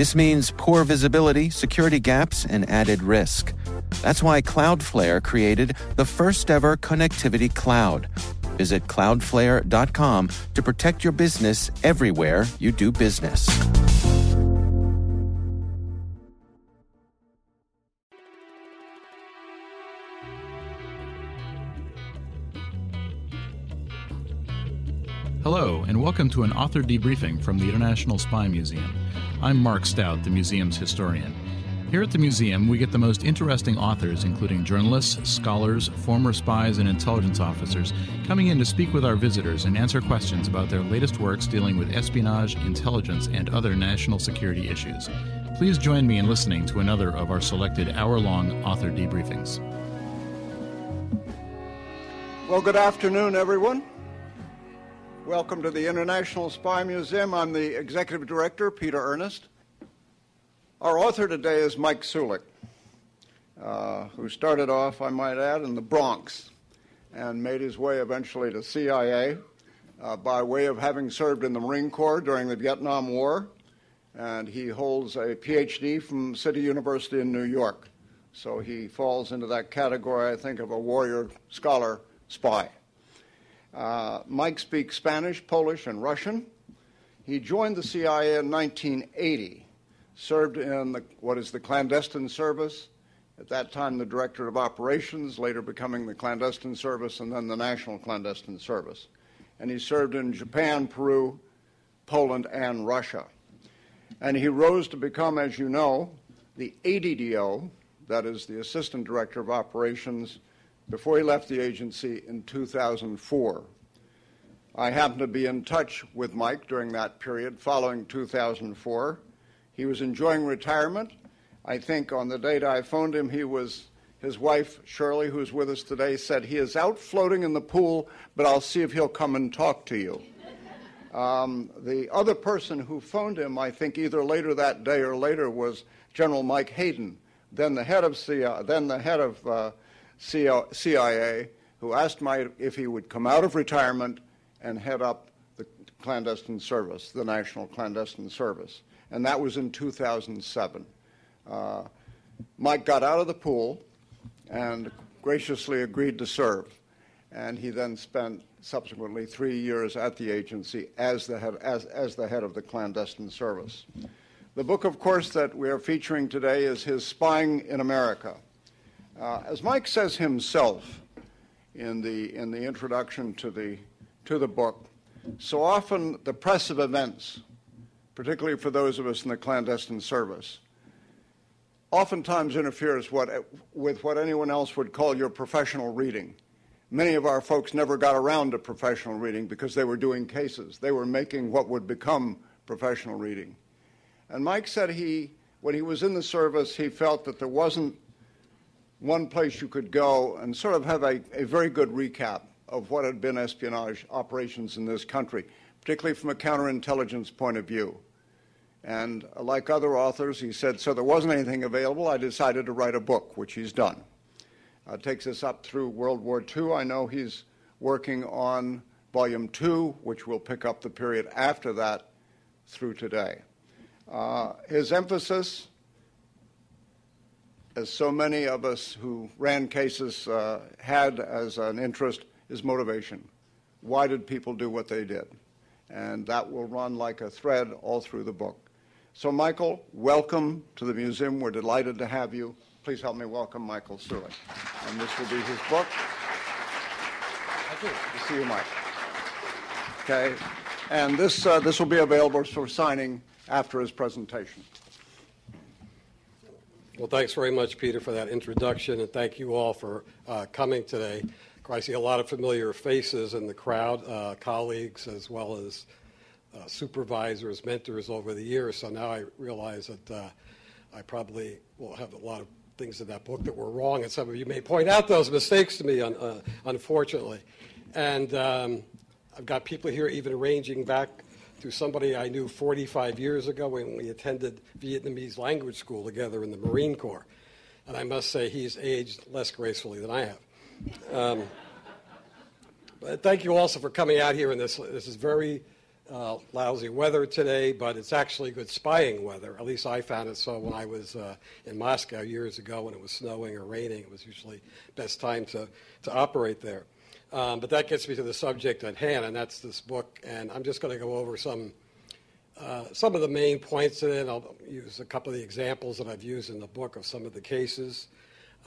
This means poor visibility, security gaps, and added risk. That's why Cloudflare created the first ever connectivity cloud. Visit cloudflare.com to protect your business everywhere you do business. Hello, and welcome to an author debriefing from the International Spy Museum. I'm Mark Stout, the museum's historian. Here at the museum, we get the most interesting authors, including journalists, scholars, former spies, and intelligence officers, coming in to speak with our visitors and answer questions about their latest works dealing with espionage, intelligence, and other national security issues. Please join me in listening to another of our selected hour long author debriefings. Well, good afternoon, everyone. Welcome to the International Spy Museum. I'm the Executive Director, Peter Earnest. Our author today is Mike Sulick, uh, who started off, I might add, in the Bronx and made his way eventually to CIA uh, by way of having served in the Marine Corps during the Vietnam War. And he holds a PhD from City University in New York. So he falls into that category, I think, of a warrior scholar spy. Uh, Mike speaks Spanish, Polish, and Russian. He joined the CIA in 1980, served in the, what is the clandestine service, at that time the director of operations, later becoming the clandestine service, and then the national clandestine service. And he served in Japan, Peru, Poland, and Russia. And he rose to become, as you know, the ADDO, that is the assistant director of operations before he left the agency in 2004. I happened to be in touch with Mike during that period following 2004. He was enjoying retirement. I think on the date I phoned him, he was his wife, Shirley, who's with us today, said he is out floating in the pool, but I'll see if he'll come and talk to you. Um, the other person who phoned him, I think either later that day or later, was General Mike Hayden, then the head of CIA, then the head of uh, CIA, who asked Mike if he would come out of retirement and head up the clandestine service, the National Clandestine Service. And that was in 2007. Uh, Mike got out of the pool and graciously agreed to serve. And he then spent subsequently three years at the agency as the head, as, as the head of the clandestine service. The book, of course, that we are featuring today is his Spying in America. Uh, as Mike says himself in the, in the introduction to the, to the book, so often the press of events, particularly for those of us in the clandestine service, oftentimes interferes what, with what anyone else would call your professional reading. Many of our folks never got around to professional reading because they were doing cases. They were making what would become professional reading. And Mike said he, when he was in the service, he felt that there wasn't one place you could go and sort of have a, a very good recap of what had been espionage operations in this country, particularly from a counterintelligence point of view. And like other authors, he said, so there wasn't anything available. I decided to write a book, which he's done. Uh, takes us up through World War II. I know he's working on Volume 2, which will pick up the period after that through today. Uh, his emphasis as so many of us who ran cases uh, had as an interest, is motivation. Why did people do what they did? And that will run like a thread all through the book. So, Michael, welcome to the museum. We're delighted to have you. Please help me welcome Michael Sulick. And this will be his book. Thank you. Good to see you, Mike. Okay. And this, uh, this will be available for signing after his presentation. Well, thanks very much, Peter, for that introduction, and thank you all for uh, coming today. I see a lot of familiar faces in the crowd, uh, colleagues as well as uh, supervisors, mentors over the years. So now I realize that uh, I probably will have a lot of things in that book that were wrong, and some of you may point out those mistakes to me, un, uh, unfortunately. And um, I've got people here even ranging back to somebody I knew 45 years ago when we attended Vietnamese language school together in the Marine Corps. And I must say, he's aged less gracefully than I have. Um, but thank you also for coming out here in this. This is very uh, lousy weather today, but it's actually good spying weather. At least I found it so when I was uh, in Moscow years ago when it was snowing or raining. It was usually best time to, to operate there. Um, but that gets me to the subject at hand, and that's this book. And I'm just going to go over some uh, some of the main points in it. I'll use a couple of the examples that I've used in the book of some of the cases.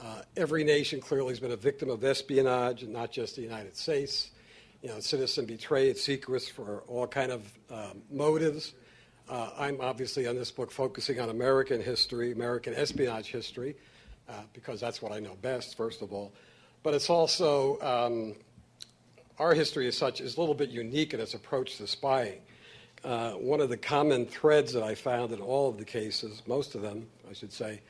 Uh, every nation clearly has been a victim of espionage, and not just the United States. You know, citizen betrayed secrets for all kind of um, motives. Uh, I'm obviously on this book focusing on American history, American espionage history, uh, because that's what I know best, first of all. But it's also um, our history as such is a little bit unique in its approach to spying. Uh, one of the common threads that I found in all of the cases, most of them, I should say,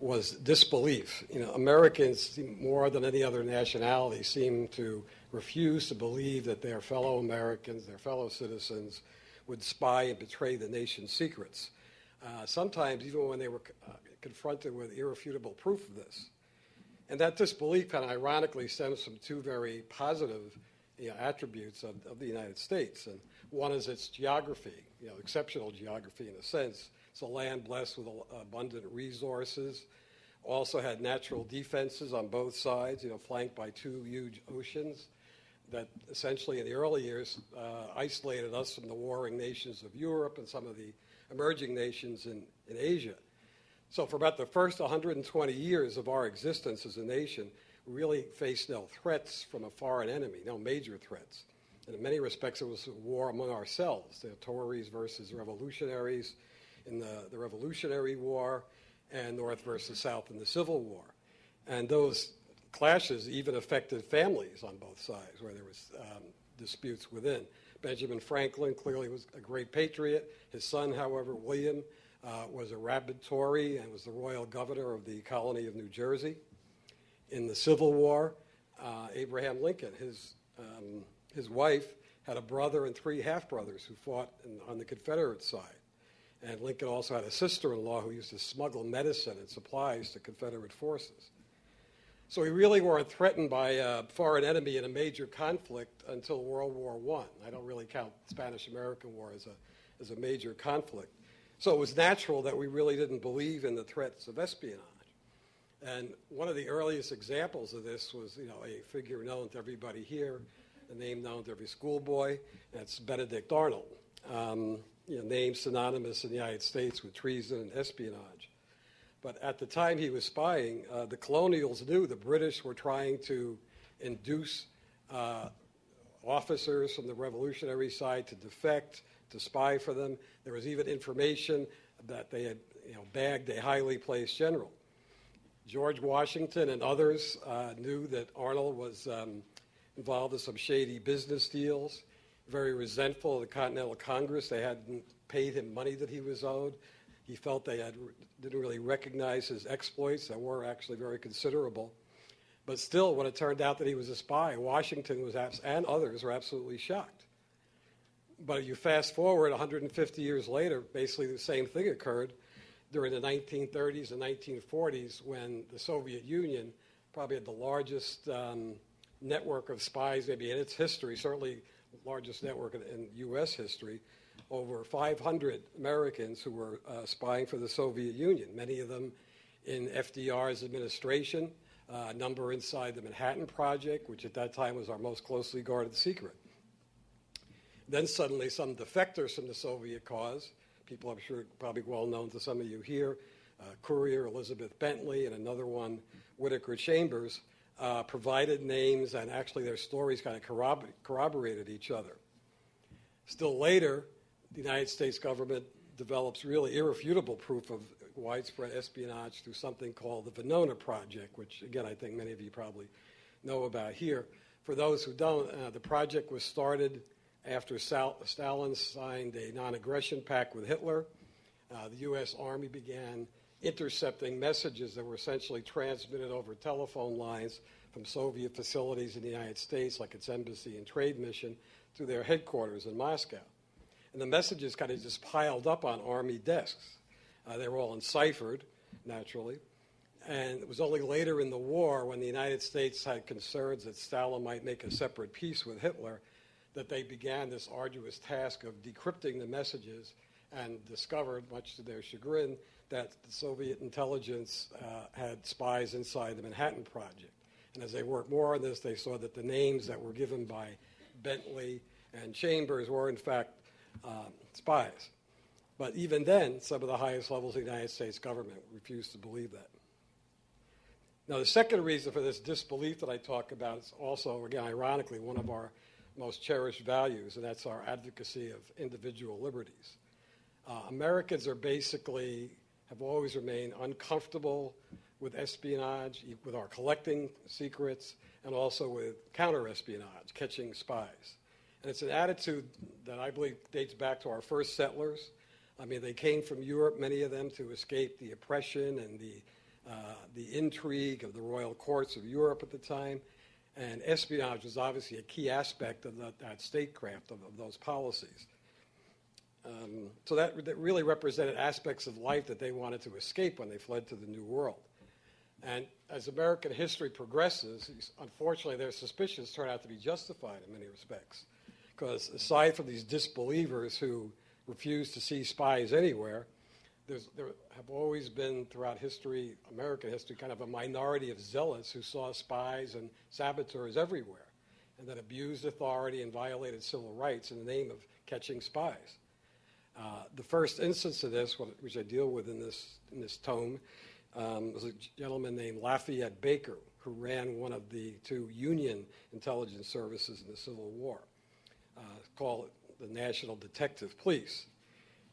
was disbelief. You know, Americans, more than any other nationality, seem to refuse to believe that their fellow Americans, their fellow citizens, would spy and betray the nation's secrets. Uh, sometimes, even when they were uh, confronted with irrefutable proof of this. And that disbelief kind of ironically stems from two very positive you know, attributes of, of the United States. And one is its geography, you know, exceptional geography in a sense. It's a land blessed with abundant resources. Also had natural defenses on both sides, you know, flanked by two huge oceans that essentially in the early years uh, isolated us from the warring nations of Europe and some of the emerging nations in, in Asia. So for about the first 120 years of our existence as a nation, really faced no threats from a foreign enemy, no major threats. And in many respects, it was a war among ourselves, the Tories versus revolutionaries in the, the Revolutionary War, and North versus South in the Civil War. And those clashes even affected families on both sides, where there was um, disputes within. Benjamin Franklin clearly was a great patriot. His son, however, William, uh, was a rabid Tory and was the royal governor of the colony of New Jersey. In the Civil War, uh, Abraham Lincoln, his um, his wife had a brother and three half brothers who fought in, on the Confederate side. And Lincoln also had a sister in law who used to smuggle medicine and supplies to Confederate forces. So we really weren't threatened by a foreign enemy in a major conflict until World War I. I don't really count Spanish American War as a, as a major conflict. So it was natural that we really didn't believe in the threats of espionage. And one of the earliest examples of this was, you know, a figure known to everybody here, a name known to every schoolboy. That's Benedict Arnold. Um, you know, name synonymous in the United States with treason and espionage. But at the time he was spying, uh, the colonials knew the British were trying to induce uh, officers from the revolutionary side to defect, to spy for them. There was even information that they had you know, bagged a highly placed general. George Washington and others uh, knew that Arnold was um, involved in some shady business deals, very resentful of the Continental Congress. They hadn't paid him money that he was owed. He felt they had, didn't really recognize his exploits that were actually very considerable. But still, when it turned out that he was a spy, Washington was abs- and others were absolutely shocked. But you fast forward 150 years later, basically the same thing occurred during the 1930s and 1940s when the Soviet Union probably had the largest um, network of spies, maybe in its history, certainly largest network in, in U.S. history, over 500 Americans who were uh, spying for the Soviet Union, many of them in FDR's administration, uh, a number inside the Manhattan Project, which at that time was our most closely guarded secret. Then suddenly, some defectors from the Soviet cause, people I'm sure probably well known to some of you here, uh, Courier Elizabeth Bentley, and another one, Whittaker Chambers, uh, provided names, and actually their stories kind of corrobor- corroborated each other. Still later, the United States government develops really irrefutable proof of widespread espionage through something called the Venona Project, which, again, I think many of you probably know about here. For those who don't, uh, the project was started after Stalin signed a non aggression pact with Hitler. Uh, the U.S. Army began intercepting messages that were essentially transmitted over telephone lines from Soviet facilities in the United States, like its embassy and trade mission, to their headquarters in Moscow. And the messages kind of just piled up on Army desks. Uh, they were all enciphered, naturally. And it was only later in the war, when the United States had concerns that Stalin might make a separate peace with Hitler, that they began this arduous task of decrypting the messages and discovered, much to their chagrin, that the Soviet intelligence uh, had spies inside the Manhattan Project. And as they worked more on this, they saw that the names that were given by Bentley and Chambers were, in fact, um, spies. But even then, some of the highest levels of the United States government refused to believe that. Now, the second reason for this disbelief that I talk about is also, again, ironically, one of our most cherished values, and that's our advocacy of individual liberties. Uh, Americans are basically, have always remained uncomfortable with espionage, with our collecting secrets, and also with counter-espionage, catching spies. And it's an attitude that I believe dates back to our first settlers. I mean, they came from Europe, many of them, to escape the oppression and the uh, the intrigue of the royal courts of Europe at the time. And espionage was obviously a key aspect of that, that statecraft, of, of, those policies. Um, so that, that, really represented aspects of life that they wanted to escape when they fled to the New World. And as American history progresses, unfortunately, their suspicions turn out to be justified in many respects. Because aside from these disbelievers who refuse to see spies anywhere, there's, there have always been throughout history, American history, kind of a minority of zealots who saw spies and saboteurs everywhere and that abused authority and violated civil rights in the name of catching spies. Uh, the first instance of this, which I deal with in this, in this tome, um, was a gentleman named Lafayette Baker, who ran one of the two Union intelligence services in the Civil War, uh, called the National Detective Police.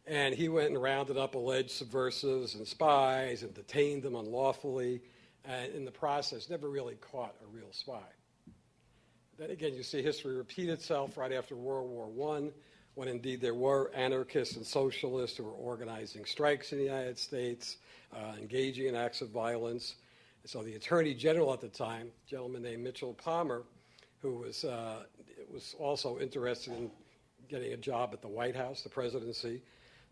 And he went and rounded up alleged subversives and spies and detained them unlawfully, and in the process, never really caught a real spy. Then again, you see history repeat itself right after World War I, when indeed there were anarchists and socialists who were organizing strikes in the United States, uh, engaging in acts of violence. so the Attorney General at the time, a gentleman named Mitchell Palmer, who was, uh, was also interested in getting a job at the White House, the presidency,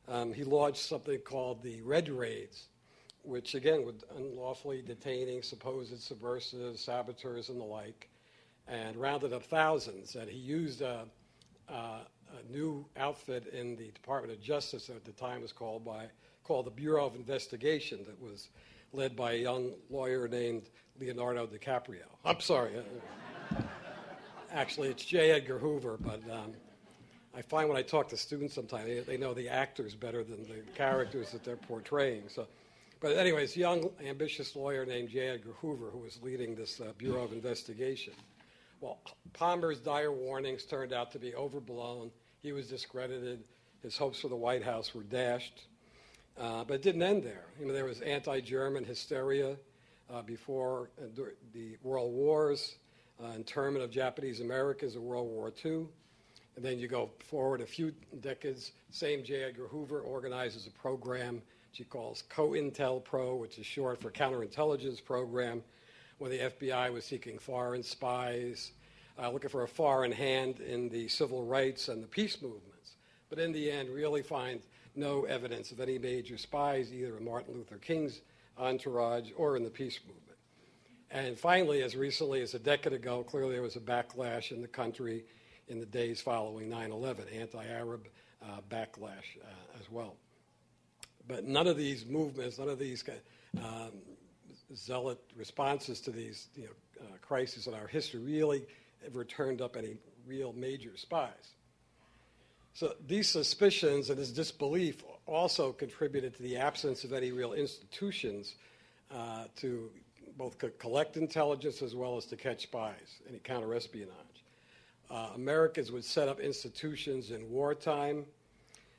um, he launched something called the Red Raids, which again would unlawfully detaining supposed subversives, saboteurs, and the like, and rounded up thousands. And he used a, a, a new outfit in the Department of Justice at the time was called by called the Bureau of Investigation that was led by a young lawyer named Leonardo DiCaprio. I'm sorry. Uh, actually, it's J. Edgar Hoover, but um, I find when I talk to students sometimes, they, they, know the actors better than the characters that they're portraying. So, but anyways, young, ambitious lawyer named J. Edgar Hoover, who was leading this uh, Bureau of Investigation. Well, Palmer's dire warnings turned out to be overblown. He was discredited. His hopes for the White House were dashed. Uh, but it didn't end there. You know, there was anti-German hysteria uh, before uh, the World Wars, uh, internment of Japanese Americans in World War II. And then you go forward a few decades, same J. Edgar Hoover organizes a program she calls COINTELPRO, which is short for Counterintelligence Program, when the FBI was seeking foreign spies, uh, looking for a foreign hand in the civil rights and the peace movements. But in the end, really find no evidence of any major spies, either in Martin Luther King's entourage or in the peace movement. And finally, as recently as a decade ago, clearly there was a backlash in the country in the days following 9 11, anti Arab uh, backlash uh, as well. But none of these movements, none of these um, zealot responses to these you know, uh, crises in our history really ever turned up any real major spies. So these suspicions and this disbelief also contributed to the absence of any real institutions uh, to both collect intelligence as well as to catch spies, any counterespionage. Uh, Americans would set up institutions in wartime,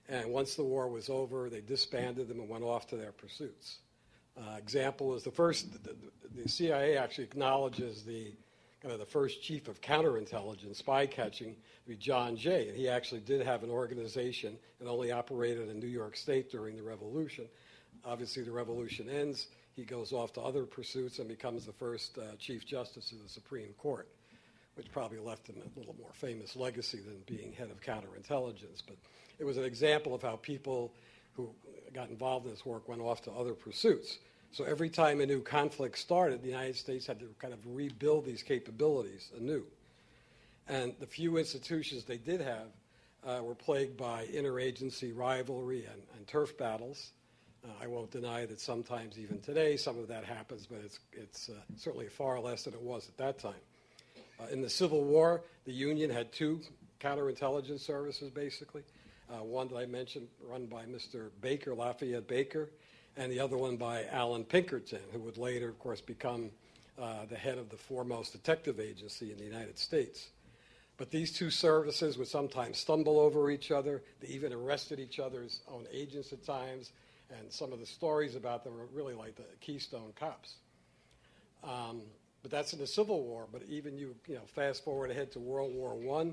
and once the war was over, they disbanded them and went off to their pursuits. Uh, example is the first, the, the, CIA actually acknowledges the kind of the first chief of counterintelligence, spy catching, to be John Jay, and he actually did have an organization and only operated in New York State during the Revolution. Obviously, the revolution ends. He goes off to other pursuits and becomes the first uh, Chief Justice of the Supreme Court, which probably left him a little more famous legacy than being head of counterintelligence. But it was an example of how people who got involved in this work went off to other pursuits. So every time a new conflict started, the United States had to kind of rebuild these capabilities anew. And the few institutions they did have uh, were plagued by interagency rivalry and, and turf battles. Uh, I won't deny that sometimes, even today, some of that happens, but it's, it's uh, certainly far less than it was at that time. Uh, in the Civil War, the Union had two counterintelligence services, basically. Uh, one that I mentioned, run by Mr. Baker, Lafayette Baker, and the other one by Allan Pinkerton, who would later, of course, become uh, the head of the foremost detective agency in the United States. But these two services would sometimes stumble over each other. They even arrested each other's own agents at times. And some of the stories about them are really like the Keystone Cops. Um, but that's in the Civil War. But even you, you know, fast forward ahead to World War I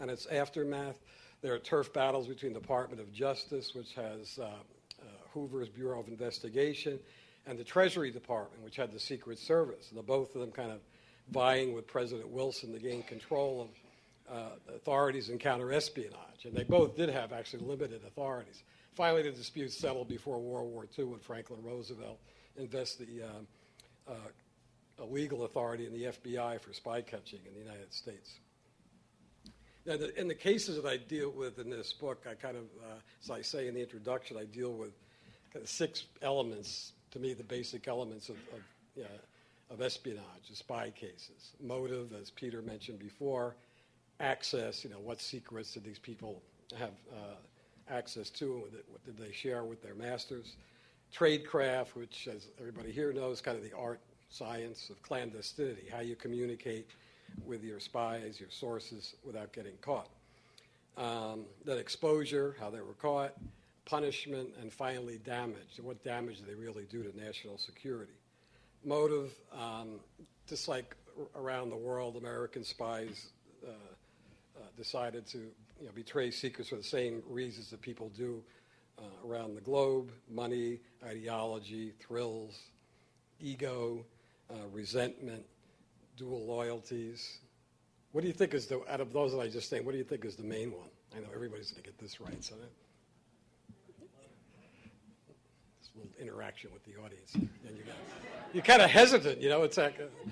and its aftermath, there are turf battles between the Department of Justice, which has uh, uh, Hoover's Bureau of Investigation, and the Treasury Department, which had the Secret Service. And the, both of them kind of vying with President Wilson to gain control of uh, authorities in counterespionage, and they both did have actually limited authorities. Finally, the dispute settled before World War II when Franklin Roosevelt invested the uh, uh, legal authority in the FBI for spy catching in the United States. Now, the, in the cases that I deal with in this book, I kind of, uh, as I say in the introduction, I deal with kind of six elements, to me, the basic elements of, of, of espionage, the spy cases. Motive, as Peter mentioned before, access, you know, what secrets did these people have uh, access to, and what did they share with their masters? Tradecraft, which, as everybody here knows, kind of the art science of clandestinity, how you communicate with your spies, your sources, without getting caught. Um, then exposure, how they were caught, punishment, and finally damage. What damage do they really do to national security? Motive, um, just like around the world, American spies uh, uh, decided to you know, betray secrets for the same reasons that people do uh, around the globe money, ideology, thrills, ego, uh, resentment, dual loyalties. What do you think is the, out of those that I just named, what do you think is the main one? I know everybody's going to get this right, so that. This little interaction with the audience. And you you're kind of hesitant, you know, it's like. Uh,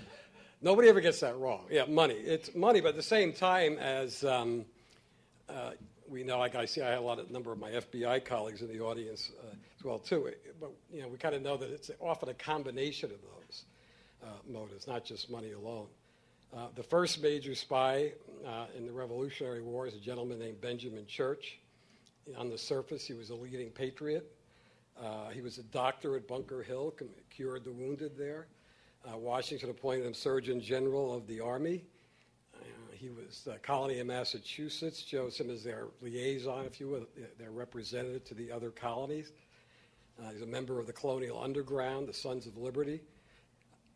Nobody ever gets that wrong. Yeah, money. It's money, but at the same time as um, uh, we know, like I see, I have a lot of number of my FBI colleagues in the audience uh, as well too. But you know, we kind of know that it's often a combination of those motives, not just money alone. Uh, the first major spy uh, in the Revolutionary War is a gentleman named Benjamin Church. On the surface, he was a leading patriot. Uh, he was a doctor at Bunker Hill, cured the wounded there. Uh, Washington appointed him Surgeon General of the Army. Uh, he was the colony of Massachusetts, chose him as their liaison, if you will, their representative to the other colonies. Uh, he's a member of the Colonial Underground, the Sons of Liberty.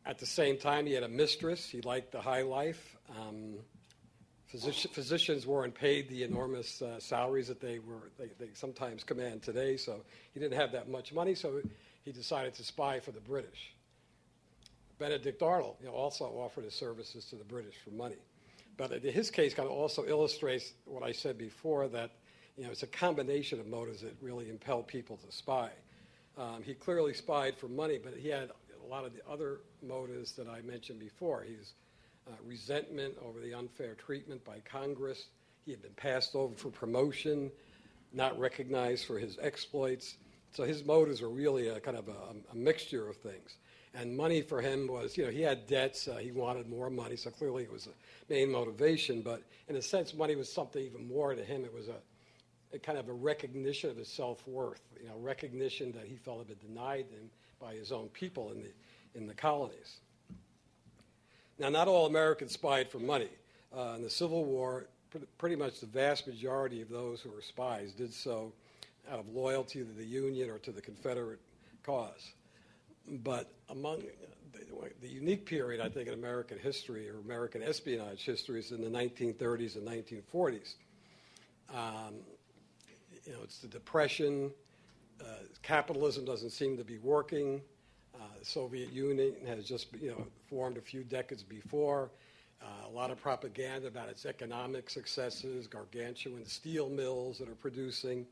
At the same time, he had a mistress. He liked the high life. Um, physician, physicians weren't paid the enormous uh, salaries that they were they, they, sometimes command today, so he didn't have that much money. So he decided to spy for the British. Benedict Arnold you know, also offered his services to the British for money. But his case kind of also illustrates what I said before that you know, it's a combination of motives that really impel people to spy. Um, he clearly spied for money, but he had lot of the other motives that I mentioned before. He's uh, resentment over the unfair treatment by Congress. He had been passed over for promotion, not recognized for his exploits. So his motives were really a kind of a, a mixture of things. And money for him was, you know, he had debts, uh, he wanted more money, so clearly it was a main motivation. But in a sense, money was something even more to him. It was a, a kind of a recognition of his self worth, you know, recognition that he felt had been denied him by his own people in the, in the colonies. Now, not all Americans spied for money. Uh, in the Civil War, pretty much the vast majority of those who were spies did so out of loyalty to the Union or to the Confederate cause. But among the, the, unique period, I think, in American history or American espionage history is in the 1930s and 1940s. Um, you know, it's the Depression. Uh, capitalism doesn't seem to be working. Uh, Soviet Union has just you know formed a few decades before. Uh, a lot of propaganda about its economic successes, gargantuan steel mills that are producing.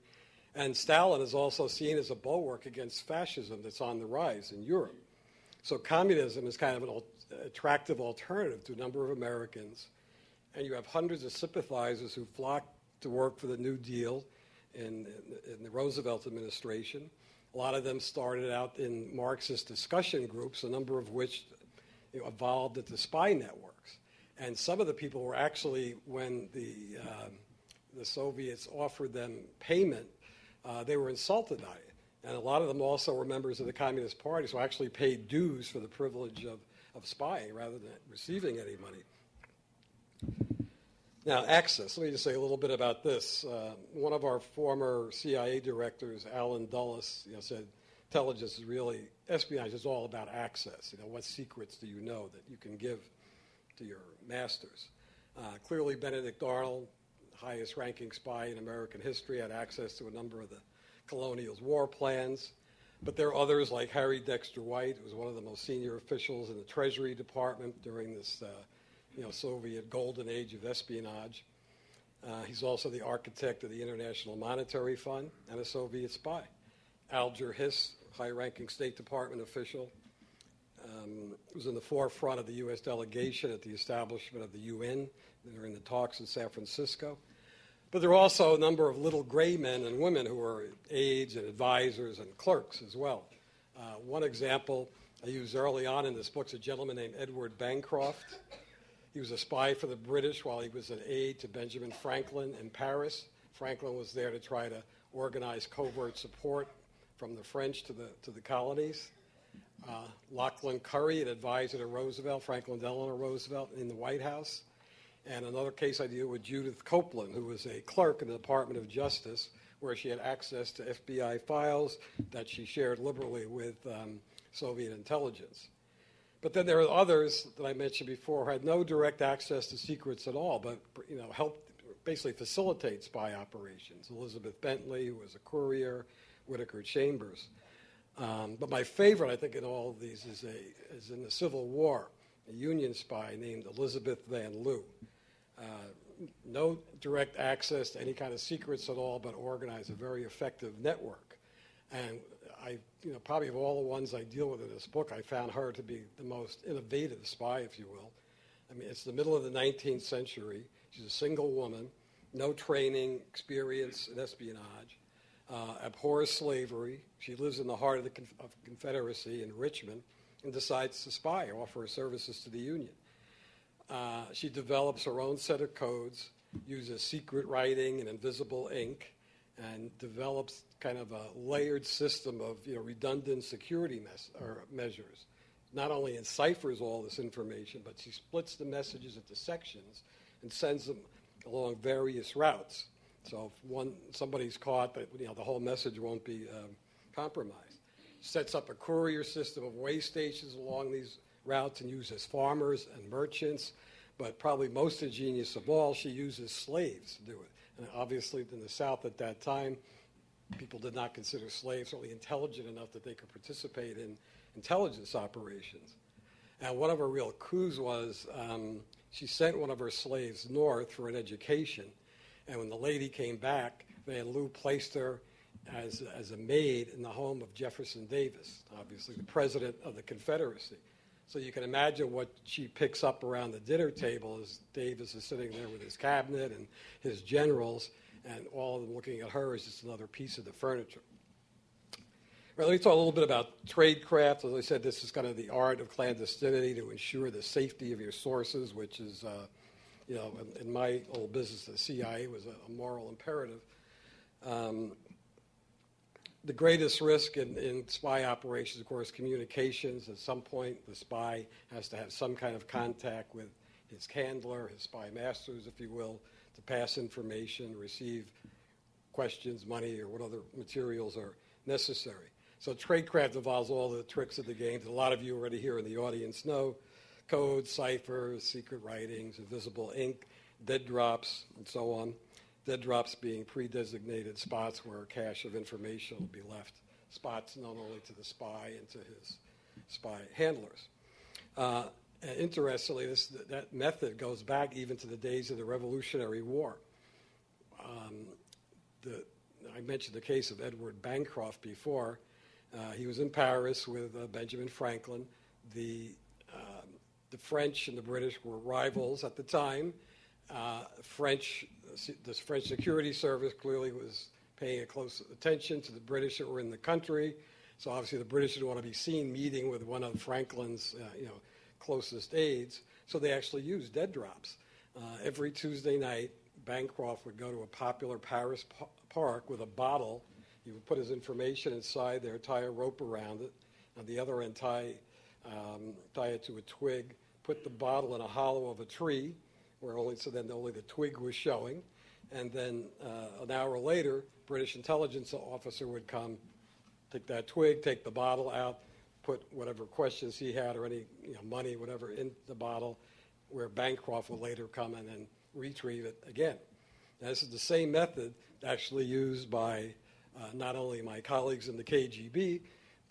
And Stalin is also seen as a bulwark against fascism that's on the rise in Europe. So communism is kind of an attractive alternative to a number of Americans. And you have hundreds of sympathizers who flock to work for the New Deal in, in the Roosevelt administration. A lot of them started out in Marxist discussion groups, a number of which evolved into spy networks. And some of the people were actually, when the, um, the Soviets offered them payment, uh, they were insulted by it. And a lot of them also were members of the Communist Party, so actually paid dues for the privilege of, of spying rather than receiving any money. Now, access. Let me just say a little bit about this. Uh, one of our former CIA directors, Allen Dulles, you know, said intelligence is really espionage is all about access. You know, what secrets do you know that you can give to your masters? Uh, clearly, Benedict Arnold, highest-ranking spy in American history, had access to a number of the colonial's war plans. But there are others like Harry Dexter White, who was one of the most senior officials in the Treasury Department during this. Uh, you know, Soviet golden age of espionage. Uh, he's also the architect of the International Monetary Fund and a Soviet spy. Alger Hiss, high-ranking State Department official, um, was in the forefront of the U.S. delegation at the establishment of the UN during the talks in San Francisco. But there are also a number of little gray men and women who are aides and advisors and clerks as well. Uh, one example I used early on in this book is a gentleman named Edward Bancroft. He was a spy for the British while he was an aide to Benjamin Franklin in Paris. Franklin was there to try to organize covert support from the French to the, to the colonies. Uh, Lauchlin Currie, an advisor to Roosevelt, Franklin Delano Roosevelt, in the White House. And another case I deal with Judith Coplon, who was a clerk in the Department of Justice, where she had access to FBI files that she shared liberally with um, Soviet intelligence. But then there are others that I mentioned before who had no direct access to secrets at all, but you know helped basically facilitate spy operations. Elizabeth Bentley, who was a courier, Whittaker Chambers. Um, but my favorite, I think, in all of these is, a, is in the Civil War, a Union spy named Elizabeth Van Lew. Uh, no direct access to any kind of secrets at all, but organized a very effective network. And I, you know, probably of all the ones I deal with in this book, I found her to be the most innovative spy, if you will. I mean, it's the middle of the 19th century. She's a single woman, no training, experience in espionage, uh, abhors slavery. She lives in the heart of the Conf- of Confederacy in Richmond and decides to spy offer her services to the Union. Uh, she develops her own set of codes, uses secret writing and invisible ink, and develops kind of a layered system of you know, redundant security mes- measures. Not only enciphers all this information, but she splits the messages into sections and sends them along various routes. So if one somebody's caught, you know the whole message won't be um, compromised. Sets up a courier system of way stations along these routes and uses farmers and merchants. But probably most ingenious of all, she uses slaves to do it. And obviously, in the South at that time, people did not consider slaves really intelligent enough that they could participate in intelligence operations. And one of her real coups was um, she sent one of her slaves north for an education. And when the lady came back, Van Lew placed her as, as a maid in the home of Jefferson Davis, obviously the president of the Confederacy. So you can imagine what she picks up around the dinner table as Davis is sitting there with his cabinet and his generals and all of them looking at her as just another piece of the furniture. Right, let me talk a little bit about tradecraft. As I said, this is kind of the art of clandestinity to ensure the safety of your sources, which is, uh, you know, in, in, my old business, the CIA was a, a moral imperative. Um, the greatest risk in, in, spy operations, of course, communications. At some point, the spy has to have some kind of contact with his handler, his spy masters, if you will, to pass information, receive questions, money, or what other materials are necessary. So tradecraft involves all the tricks of the game that a lot of you already here in the audience know. Codes, ciphers, secret writings, invisible ink, dead drops, and so on. dead drops being pre-designated spots where a cache of information will be left, spots known only to the spy and to his spy handlers. Uh, interestingly, this, that method goes back even to the days of the Revolutionary War. Um, the, I mentioned the case of Edward Bancroft before. Uh, he was in Paris with uh, Benjamin Franklin. The, um, the French and the British were rivals at the time. Uh, French, the French Security Service clearly was paying close attention to the British that were in the country. So obviously the British didn't want to be seen meeting with one of Franklin's, uh, you know, closest aides. So they actually used dead drops. Uh, every Tuesday night, Bancroft would go to a popular Paris park with a bottle. He would put his information inside there, tie a rope around it. On the other end, tie, um, tie it to a twig, put the bottle in a hollow of a tree, where only so then only the twig was showing. And then uh, an hour later, British intelligence officer would come, take that twig, take the bottle out, put whatever questions he had or any you know, money, whatever, in the bottle, where Bancroft would later come in and retrieve it again. Now, this is the same method actually used by uh, not only my colleagues in the KGB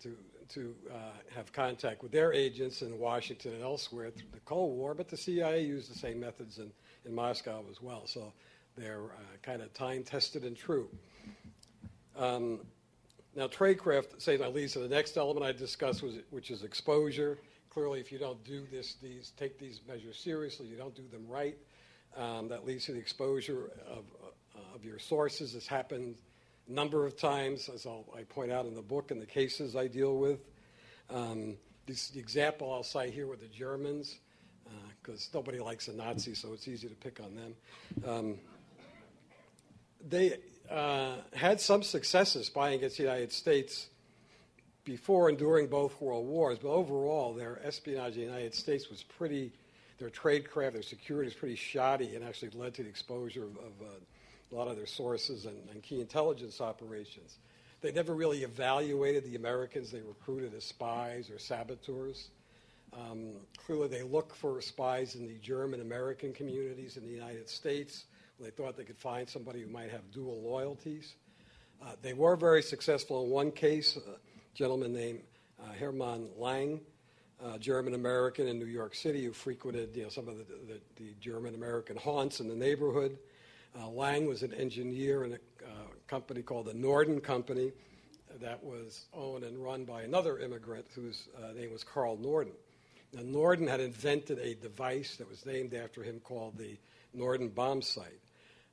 to, to uh, have contact with their agents in Washington and elsewhere through the Cold War, but the CIA used the same methods in, in Moscow as well. So they're uh, kind of time tested and true. Um, now, tradecraft, say that leads to the next element I discussed, was, which is exposure. Clearly, if you don't do this, these take these measures seriously, you don't do them right, um, that leads to the exposure of, uh, of your sources. This happened a number of times, as I'll, i point out in the book and the cases I deal with. Um, this, the example I'll cite here with the Germans, because uh, nobody likes a Nazi, so it's easy to pick on them. Um, they uh, had some successes spying against the United States before and during both world wars, but overall, their espionage in the United States was pretty, their tradecraft, their security was pretty shoddy and actually led to the exposure of, of uh, a lot of their sources and, and, key intelligence operations. They never really evaluated the Americans they recruited as spies or saboteurs. Um, clearly, they look for spies in the German American communities in the United States they thought they could find somebody who might have dual loyalties. Uh, they were very successful in one case, a gentleman named uh, Hermann Lang, uh, German American in New York City, who frequented you know, some of the, the, the German American haunts in the neighborhood. Uh, Lang was an engineer in a uh, company called the Norden Company that was owned and run by another immigrant whose name was Carl Norden. Now, Norden had invented a device that was named after him called the Norden bomb sight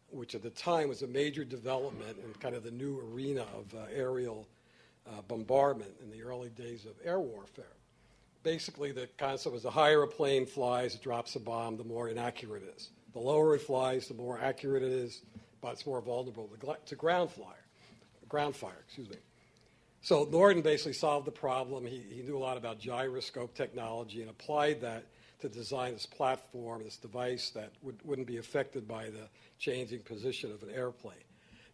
which at the time was a major development in kind of the new arena of uh, aerial uh, bombardment in the early days of air warfare. Basically, the concept was the higher a plane flies, it drops a bomb, the more inaccurate it is. The lower it flies, the more accurate it is, but it's more vulnerable to, to ground fire, ground fire, excuse me. So Norden basically solved the problem. He, he knew a lot about gyroscope technology and applied that to design this platform, this device that would, wouldn't be affected by the changing position of an airplane.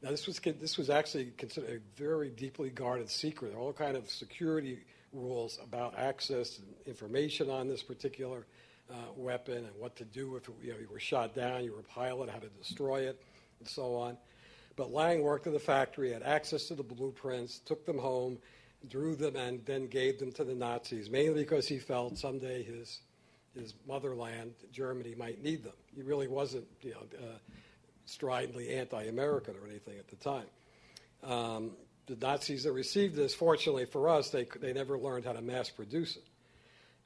Now, this was, this was actually considered a very deeply guarded secret. There are all kind of security rules about access and information on this particular uh, weapon and what to do if you, know, you were shot down, you were a pilot, how to destroy it, and so on. But Lang worked at the factory, had access to the blueprints, took them home, drew them, and then gave them to the Nazis, mainly because he felt someday his his motherland, Germany, might need them. He really wasn't, you know, uh, stridently anti-American or anything at the time. Um, the Nazis that received this, fortunately for us, they, they never learned how to mass produce it.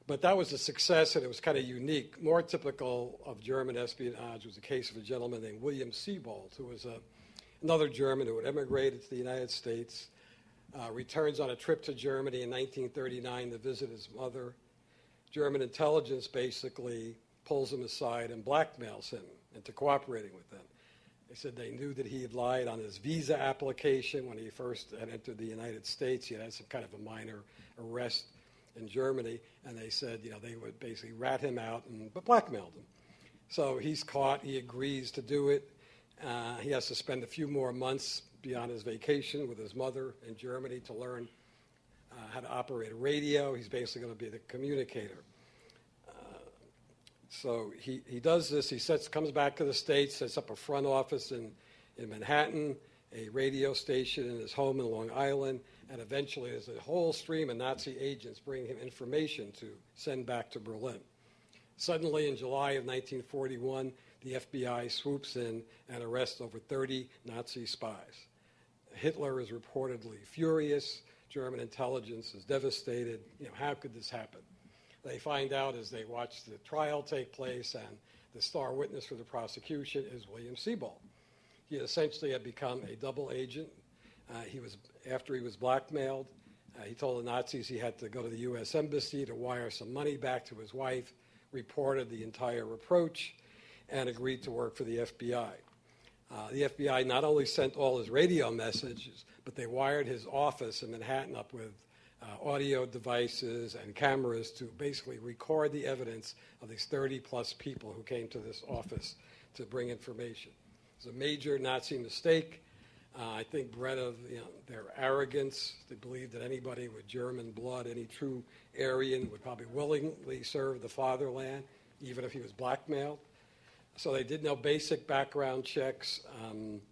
But that was a success, and it was kind of unique. More typical of German espionage was the case of a gentleman named William Sebold, who was a, another German who had emigrated to the United States, uh, returns on a trip to Germany in 1939 to visit his mother German intelligence basically pulls him aside and blackmails him into cooperating with them. They said they knew that he had lied on his visa application when he first had entered the United States. He had some kind of a minor arrest in Germany, and they said, you know, they would basically rat him out and but blackmailed him. So he's caught. He agrees to do it. Uh, he has to spend a few more months beyond his vacation with his mother in Germany to learn uh, how to operate a radio. He's basically going to be the communicator. Uh, so he, he does this. He sets, comes back to the States, sets up a front office in, in Manhattan, a radio station in his home in Long Island, and eventually there's a whole stream of Nazi agents bringing him information to send back to Berlin. Suddenly, in July of 1941, the FBI swoops in and arrests over 30 Nazi spies. Hitler is reportedly furious. German intelligence is devastated. You know, how could this happen? They find out as they watch the trial take place, and the star witness for the prosecution is William Sebold. He essentially had become a double agent. Uh, he was after he was blackmailed. Uh, he told the Nazis he had to go to the U.S. embassy to wire some money back to his wife. Reported the entire approach, and agreed to work for the FBI. Uh, the FBI not only sent all his radio messages, but they wired his office in Manhattan up with uh, audio devices and cameras to basically record the evidence of these 30 plus people who came to this office to bring information. It was a major Nazi mistake. Uh, I think bred of you know, their arrogance. They believed that anybody with German blood, any true Aryan, would probably willingly serve the fatherland, even if he was blackmailed. So they did no basic background checks. Um,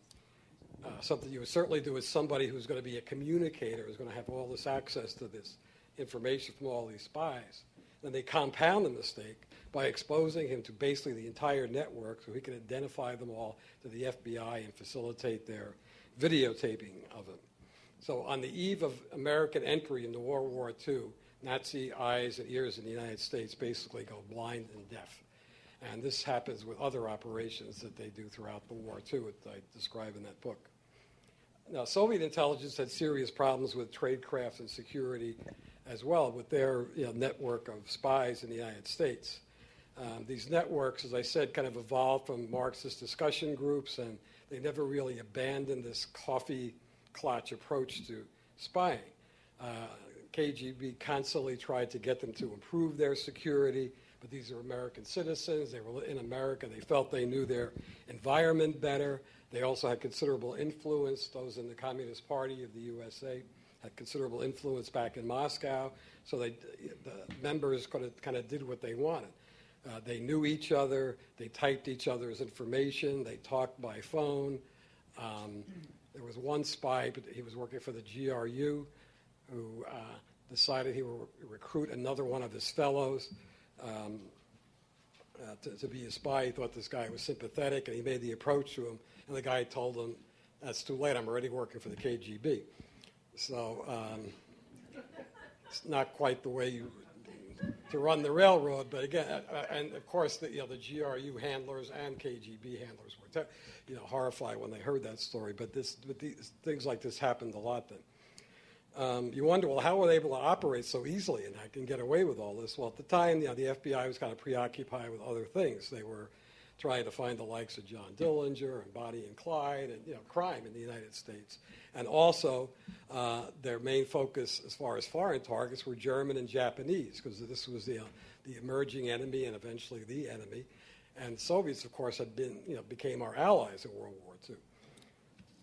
uh, something you would certainly do with somebody who's going to be a communicator, who's going to have all this access to this information from all these spies. And they compound the mistake by exposing him to basically the entire network so he can identify them all to the FBI and facilitate their videotaping of him. So on the eve of American entry into World War II, Nazi eyes and ears in the United States basically go blind and deaf. And this happens with other operations that they do throughout the war, too, that I describe in that book. Now, Soviet intelligence had serious problems with tradecraft and security as well with their you know, network of spies in the United States. Um, these networks, as I said, kind of evolved from Marxist discussion groups, and they never really abandoned this coffee clutch approach to spying. Uh, KGB constantly tried to get them to improve their security, but these are American citizens. They were in America. They felt they knew their environment better. They also had considerable influence. Those in the Communist Party of the USA had considerable influence back in Moscow. So they, the members kind of, kind of did what they wanted. Uh, they knew each other. They typed each other's information. They talked by phone. Um, there was one spy, but he was working for the GRU, who uh, decided he would recruit another one of his fellows um, uh, to, to, be a spy. He thought this guy was sympathetic, and he made the approach to him. And the guy told him, "That's too late. I'm already working for the KGB." So um, it's not quite the way you to run the railroad. But again, uh, uh and of course, the, you know, the GRU handlers and KGB handlers were, te- you know, horrified when they heard that story. But this, but these, things like this happened a lot then. Um, you wonder, well, how were they able to operate so easily and I can get away with all this? Well, at the time, you know, the FBI was kind of preoccupied with other things. They were trying to find the likes of John Dillinger and Bonnie and Clyde and you know crime in the United States, and also uh, their main focus as far as foreign targets were German and Japanese because this was the uh, the emerging enemy and eventually the enemy, and Soviets, of course, had been you know became our allies in World War II.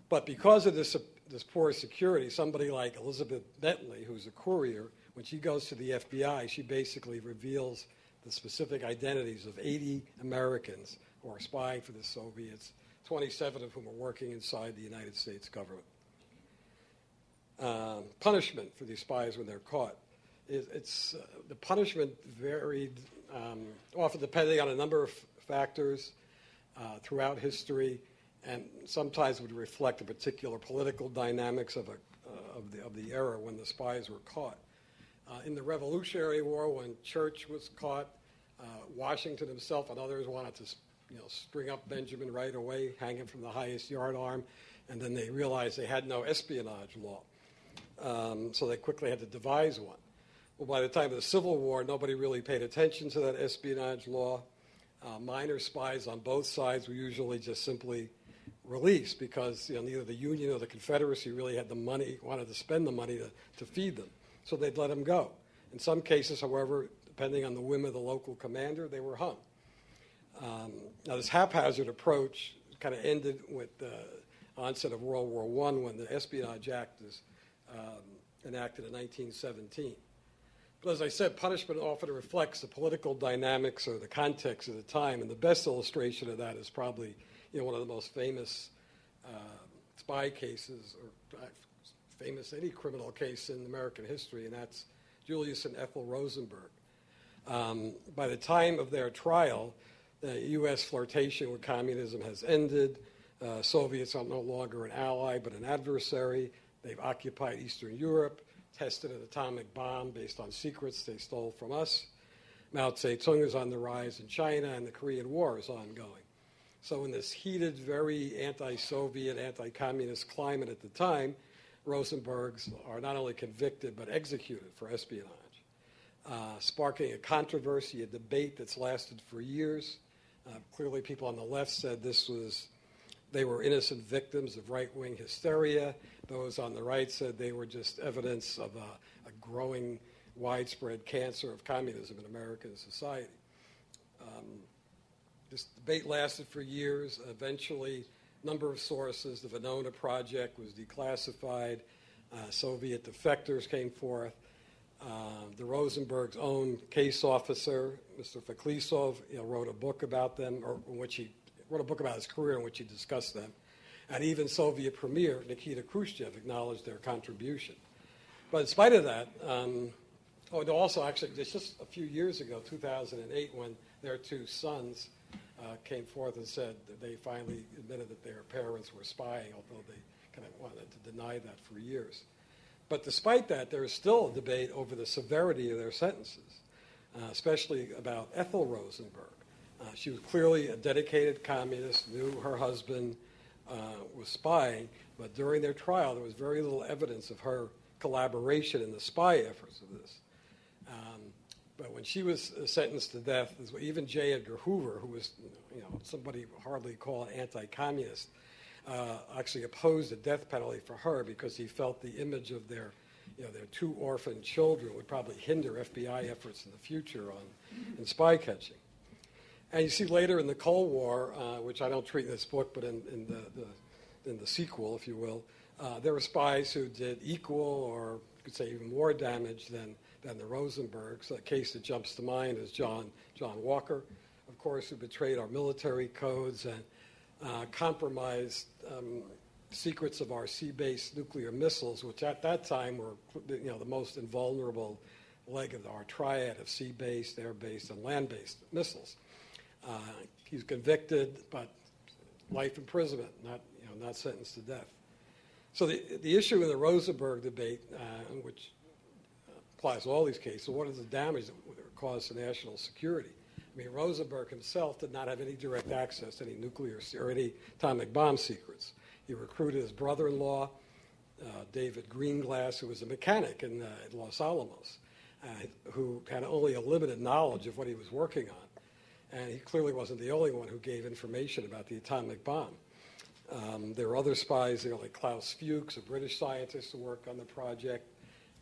But because of this this poor security, somebody like Elizabeth Bentley, who's a courier, when she goes to the FBI, she basically reveals the specific identities of 80 Americans who are spying for the Soviets, 27 of whom are working inside the United States government. Um, punishment for these spies when they're caught. It, it's, uh, the punishment varied, um, often depending on a number of factors uh, throughout history and sometimes would reflect the particular political dynamics of, a, uh, of, the, of the era when the spies were caught. Uh, in the Revolutionary War, when Church was caught, uh, Washington himself and others wanted to you know, string up Benjamin right away, hang him from the highest yardarm, and then they realized they had no espionage law. Um, so they quickly had to devise one. Well, by the time of the Civil War, nobody really paid attention to that espionage law. Uh, minor spies on both sides were usually just simply released because you know, neither the Union or the Confederacy really had the money, wanted to spend the money to, to feed them. So they'd let them go. In some cases, however, depending on the whim of the local commander, they were hung. Um, now, this haphazard approach kind of ended with the onset of World War I when the Espionage Act was um, enacted in 1917. But as I said, punishment often reflects the political dynamics or the context of the time, and the best illustration of that is probably you know, one of the most famous spy cases, or uh, famous any criminal case in American history, and that's Julius and Ethel Rosenberg. Um, by the time of their trial, the U.S. flirtation with communism has ended. Uh, Soviets are no longer an ally but an adversary. They've occupied Eastern Europe, tested an atomic bomb based on secrets they stole from us. Mao Zedong is on the rise in China, and the Korean War is ongoing. So, in this heated, very anti Soviet, anti communist climate at the time, Rosenbergs are not only convicted but executed for espionage, uh, sparking a controversy, a debate that's lasted for years. Uh, clearly, people on the left said this was they were innocent victims of right wing hysteria. Those on the right said they were just evidence of a, a growing, widespread cancer of communism in American society. Um, this debate lasted for years. Eventually, number of sources. The Venona project was declassified. Uh, Soviet defectors came forth. Uh, the Rosenberg's own case officer, Mr. Feklissov, you know, wrote a book about them, or in which he wrote a book about his career in which he discussed them. And even Soviet Premier Nikita Khrushchev acknowledged their contribution. But in spite of that, um, oh, and also actually, it's just a few years ago, 2008, when their two sons uh, came forth and said that they finally admitted that their parents were spying, although they kind of wanted to deny that for years. But despite that, there is still a debate over the severity of their sentences, uh, especially about Ethel Rosenberg. Uh, she was clearly a dedicated communist, knew her husband uh, was spying, but during their trial, there was very little evidence of her collaboration in the spy efforts of this. Um, but when she was sentenced to death, even J. Edgar Hoover, who was you know, somebody hardly called an anti-communist, uh, actually opposed the death penalty for her because he felt the image of their, you know, their two orphan children would probably hinder FBI efforts in the future on in spy catching. And you see later in the Cold War, uh, which I don't treat in this book, but in, in the, the, in the sequel, if you will, uh, there were spies who did equal or you could say even more damage than than the Rosenbergs. A case that jumps to mind is John, John Walker, of course, who betrayed our military codes and uh, compromised um, secrets of our sea-based nuclear missiles, which at that time were you know, the most invulnerable leg of our triad of sea-based, air-based, and land-based missiles. Uh, he's convicted, but life imprisonment, not, you know, not sentenced to death. So the, the issue in the Rosenberg debate, uh, which applies to all these cases. What is the damage that caused to national security? I mean, Rosenberg himself did not have any direct access to any nuclear or any atomic bomb secrets. He recruited his brother-in-law, uh, David Greenglass, who was a mechanic in, uh, in Los Alamos, uh, who had only a limited knowledge of what he was working on. And he clearly wasn't the only one who gave information about the atomic bomb. Um, there were other spies, know, like Klaus Fuchs, a British scientist who worked on the project,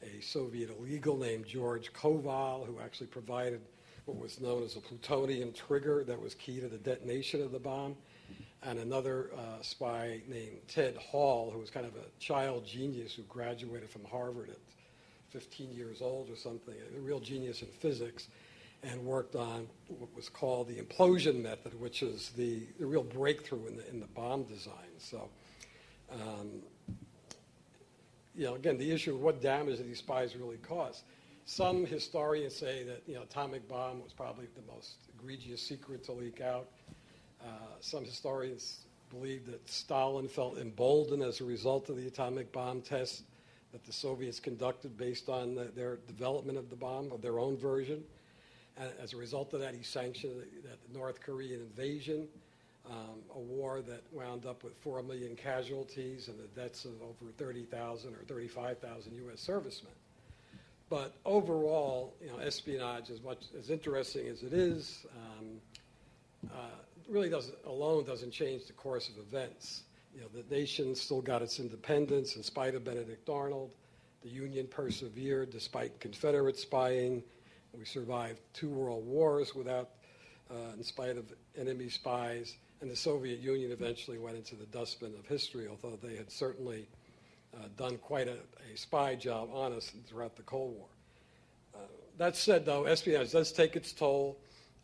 a Soviet illegal named George Koval, who actually provided what was known as a plutonium trigger that was key to the detonation of the bomb, and another uh, spy named Ted Hall, who was kind of a child genius who graduated from Harvard at 15 years old or something, a real genius in physics, and worked on what was called the implosion method, which is the, the real breakthrough in the, in the bomb design. So um, you know, again, the issue of what damage did these spies really cause. Some historians say that, you know, atomic bomb was probably the most egregious secret to leak out. Uh, some historians believe that Stalin felt emboldened as a result of the atomic bomb test that the Soviets conducted based on the, their development of the bomb, of their own version. And as a result of that, he sanctioned the, the North Korean invasion um, a war that wound up with 4 million casualties and the deaths of over 30,000 or 35,000 U.S. servicemen. But overall, you know, espionage, as much as interesting as it is, um, uh, really doesn't alone doesn't change the course of events. You know, the nation still got its independence in spite of Benedict Arnold. The Union persevered despite Confederate spying. We survived two world wars without, uh, in spite of enemy spies and the Soviet Union eventually went into the dustbin of history, although they had certainly uh, done quite a, a, spy job on us throughout the Cold War. Uh, that said, though, espionage does take its toll,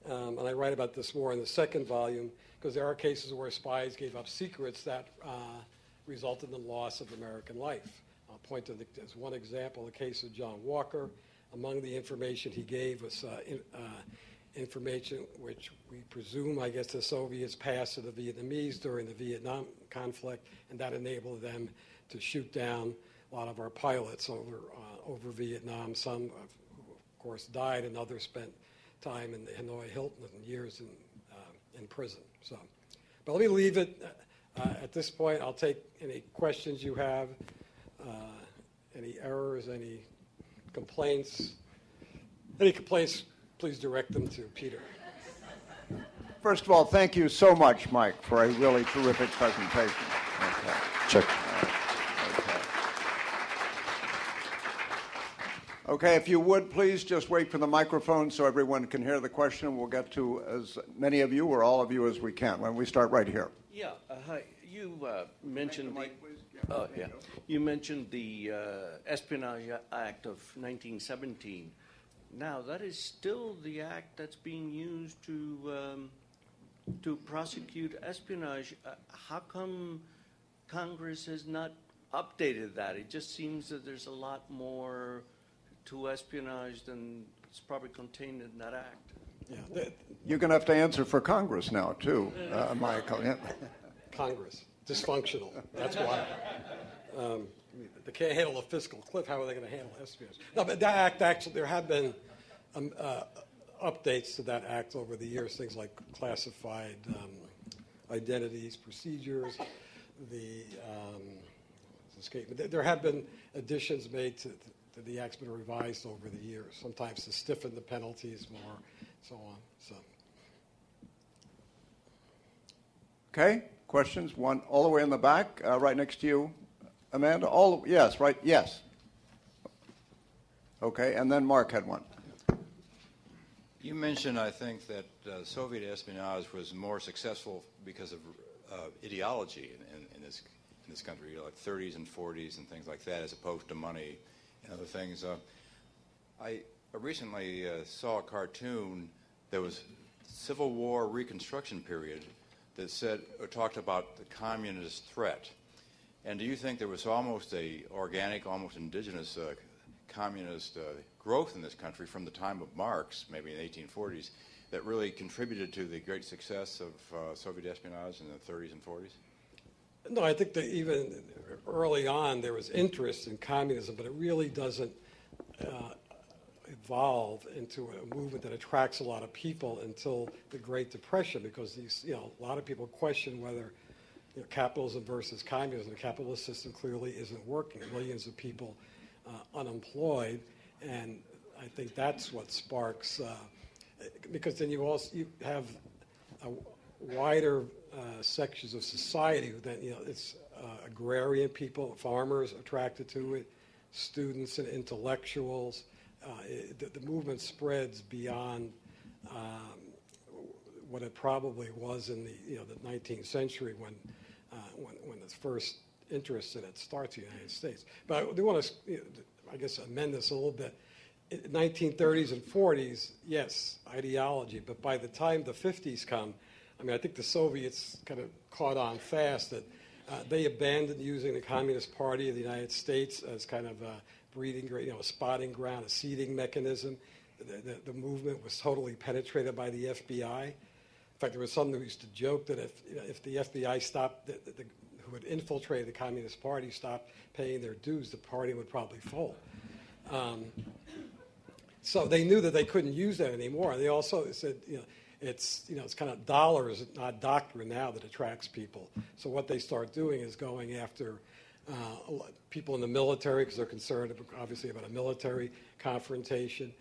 um, and I write about this more in the second volume. because there are cases where spies gave up secrets that uh, resulted in the loss of American life. I'll point to the, as one example the case of John Walker. Among the information he gave was uh, in, uh, information which we presume, I guess, the Soviets passed to the Vietnamese during the Vietnam conflict, and that enabled them to shoot down a lot of our pilots over, uh, over Vietnam. Some, of, of course, died, and others spent time in the Hanoi Hilton and years in, uh, in prison. So, but let me leave it uh, at this point. I'll take any questions you have, uh, any errors, any complaints. Any complaints, please direct them to Peter. First of all, thank you so much, Mike, for a really terrific presentation. Okay. Check. Okay, if you would please just wait for the microphone so everyone can hear the question. We'll get to as many of you or all of you as we can. When we start right here. Yeah, uh, hi. You uh, mentioned the, oh, yeah. You mentioned the uh, Espionage Act of 1917. Now that is still the act that's being used to um, to prosecute espionage. Uh, how come Congress has not updated that? It just seems that there's a lot more to espionage than it's probably contained in that act. Yeah, You're going to have to answer for Congress now, too, uh, Michael. Congress, dysfunctional. That's why. Um, they can't handle a fiscal cliff. How are they going to handle espionage? No, but that act actually, there have been um, uh, updates to that act over the years, things like classified um, identities, procedures, the um, escape. There have been additions made to, to the act's been revised over the years, sometimes to stiffen the penalties more, so on. So. Okay, questions? One all the way in the back, uh, right next to you, Amanda. All yes, right, yes. Okay, and then Mark had one. You mentioned, I think, that uh, Soviet espionage was more successful because of uh, ideology in, in, in, this in this country, you know, like 30s and 40s and things like that, as opposed to money and other things. Uh, I recently uh, saw a cartoon that was Civil War Reconstruction period that said or talked about the communist threat. And do you think there was almost a organic, almost indigenous uh, communist uh, growth in this country from the time of Marx, maybe in the 1840s, that really contributed to the great success of uh, Soviet espionage in the 30s and 40s? No, I think that even early on there was interest in communism, but it really doesn't uh, evolve into a movement that attracts a lot of people until the Great Depression, because these, you know, a lot of people question whether you know, capitalism versus communism. The capitalist system clearly isn't working. Millions of people uh, unemployed, and I think that's what sparks. Uh, because then you also you have wider uh, sections of society that you know it's uh, agrarian people, farmers attracted to it, students and intellectuals. Uh, it, the, the, movement spreads beyond um, what it probably was in the you know the 19th century when first interest in it starts in the United States. But I do want to, I guess, amend this a little bit. In 1930s and 40s, yes, ideology, but by the time the 50s come, I mean, I think the Soviets kind of caught on fast that uh, they abandoned using the Communist Party of the United States as kind of a breeding, you know, a spotting ground, a seeding mechanism. The, the, the, movement was totally penetrated by the FBI. In fact, there was some who used to joke that if, you know, if the FBI stopped, the, the, who had infiltrated the Communist Party stopped paying their dues, the party would probably fold. Um, so they knew that they couldn't use that anymore. They also said, you know, it's you know it's kind of dollars, not doctrine now that attracts people. So what they start doing is going after uh, people in the military because they're concerned, obviously, about a military confrontation,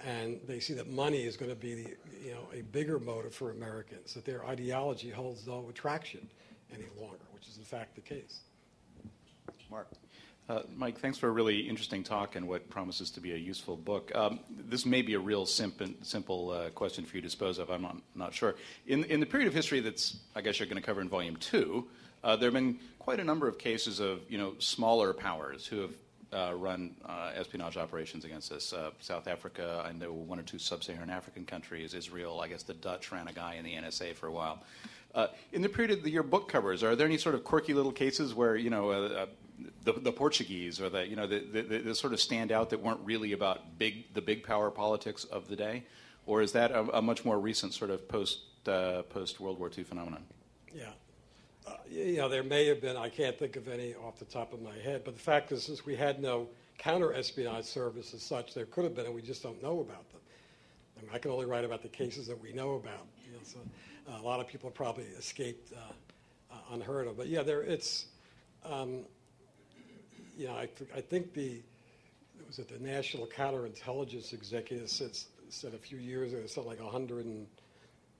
and they see that money is going to be the, you know a bigger motive for Americans. That their ideology holds no attraction any longer, which is in fact the case. Mark. Uh, Mike, thanks for a really interesting talk and what promises to be a useful book. Um, this may be a real simple, simple uh, question for you to dispose of. I'm not, not sure. In, in the period of history that's, I guess, you're going to cover in Volume Two, uh, there have been quite a number of cases of, you know, smaller powers who have uh, run uh, espionage operations against us. Uh, South Africa, I know one or two sub-Saharan African countries. Israel, I guess the Dutch ran a guy in the NSA for a while. Uh, in the period of the, your book covers, are there any sort of quirky little cases where you know uh, uh, the, the, Portuguese or the you know the, the, the, sort of stand out that weren't really about big the big power politics of the day, or is that a, a much more recent sort of post uh, post World War II phenomenon? Yeah. Uh, you know, there may have been, I can't think of any off the top of my head, but the fact is, since we had no counter espionage service as such, there could have been, and we just don't know about them. I, mean, I can only write about the cases that we know about. You know, so a lot of people probably escaped uh, uh, unheard of. But yeah, there it's, um, you know, I, I think the, was it the National Counterintelligence Executive said, said a few years ago, something like 100 and,